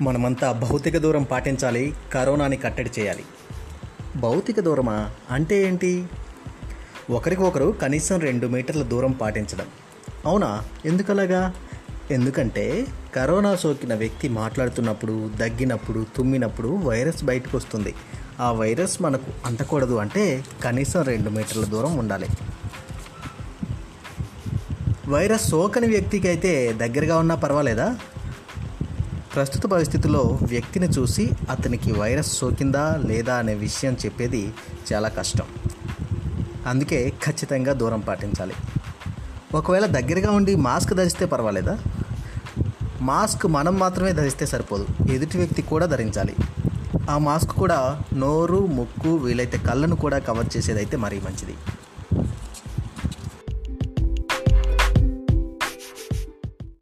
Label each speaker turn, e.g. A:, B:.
A: మనమంతా భౌతిక దూరం పాటించాలి కరోనాని కట్టడి చేయాలి. భౌతిక దూరమా? అంటే ఏంటి? ఒకరికొకరు కనీసం రెండు మీటర్ల దూరం పాటించడం. అవునా? ఎందుకలాగా? ఎందుకంటే కరోనా సోకిన వ్యక్తి మాట్లాడుతున్నప్పుడు దగ్గినప్పుడు తుమ్మినప్పుడు వైరస్ బయటకు వస్తుంది ఆ వైరస్ మనకు అంటకూడదు అంటే కనీసం రెండు మీటర్ల దూరం ఉండాలి. వైరస్ సోకని వ్యక్తికి అయితే దగ్గరగా ఉన్నా పర్వాలేదా? ప్రస్తుత పరిస్థితుల్లో వ్యక్తిని చూసి అతనికి వైరస్ సోకిందా లేదా అనే విషయం చెప్పేది చాలా కష్టం. అందుకే ఖచ్చితంగా దూరం పాటించాలి. ఒకవేళ దగ్గరగా ఉండి మాస్క్ ధరిస్తే పర్వాలేదా? మాస్క్ మనం మాత్రమే ధరిస్తే సరిపోదు. ఎదుటి వ్యక్తి కూడా ధరించాలి. ఆ మాస్క్ కూడా నోరు ముక్కు వీలైతే కళ్ళను కూడా కవర్ చేసేదైతే మరీ మంచిది.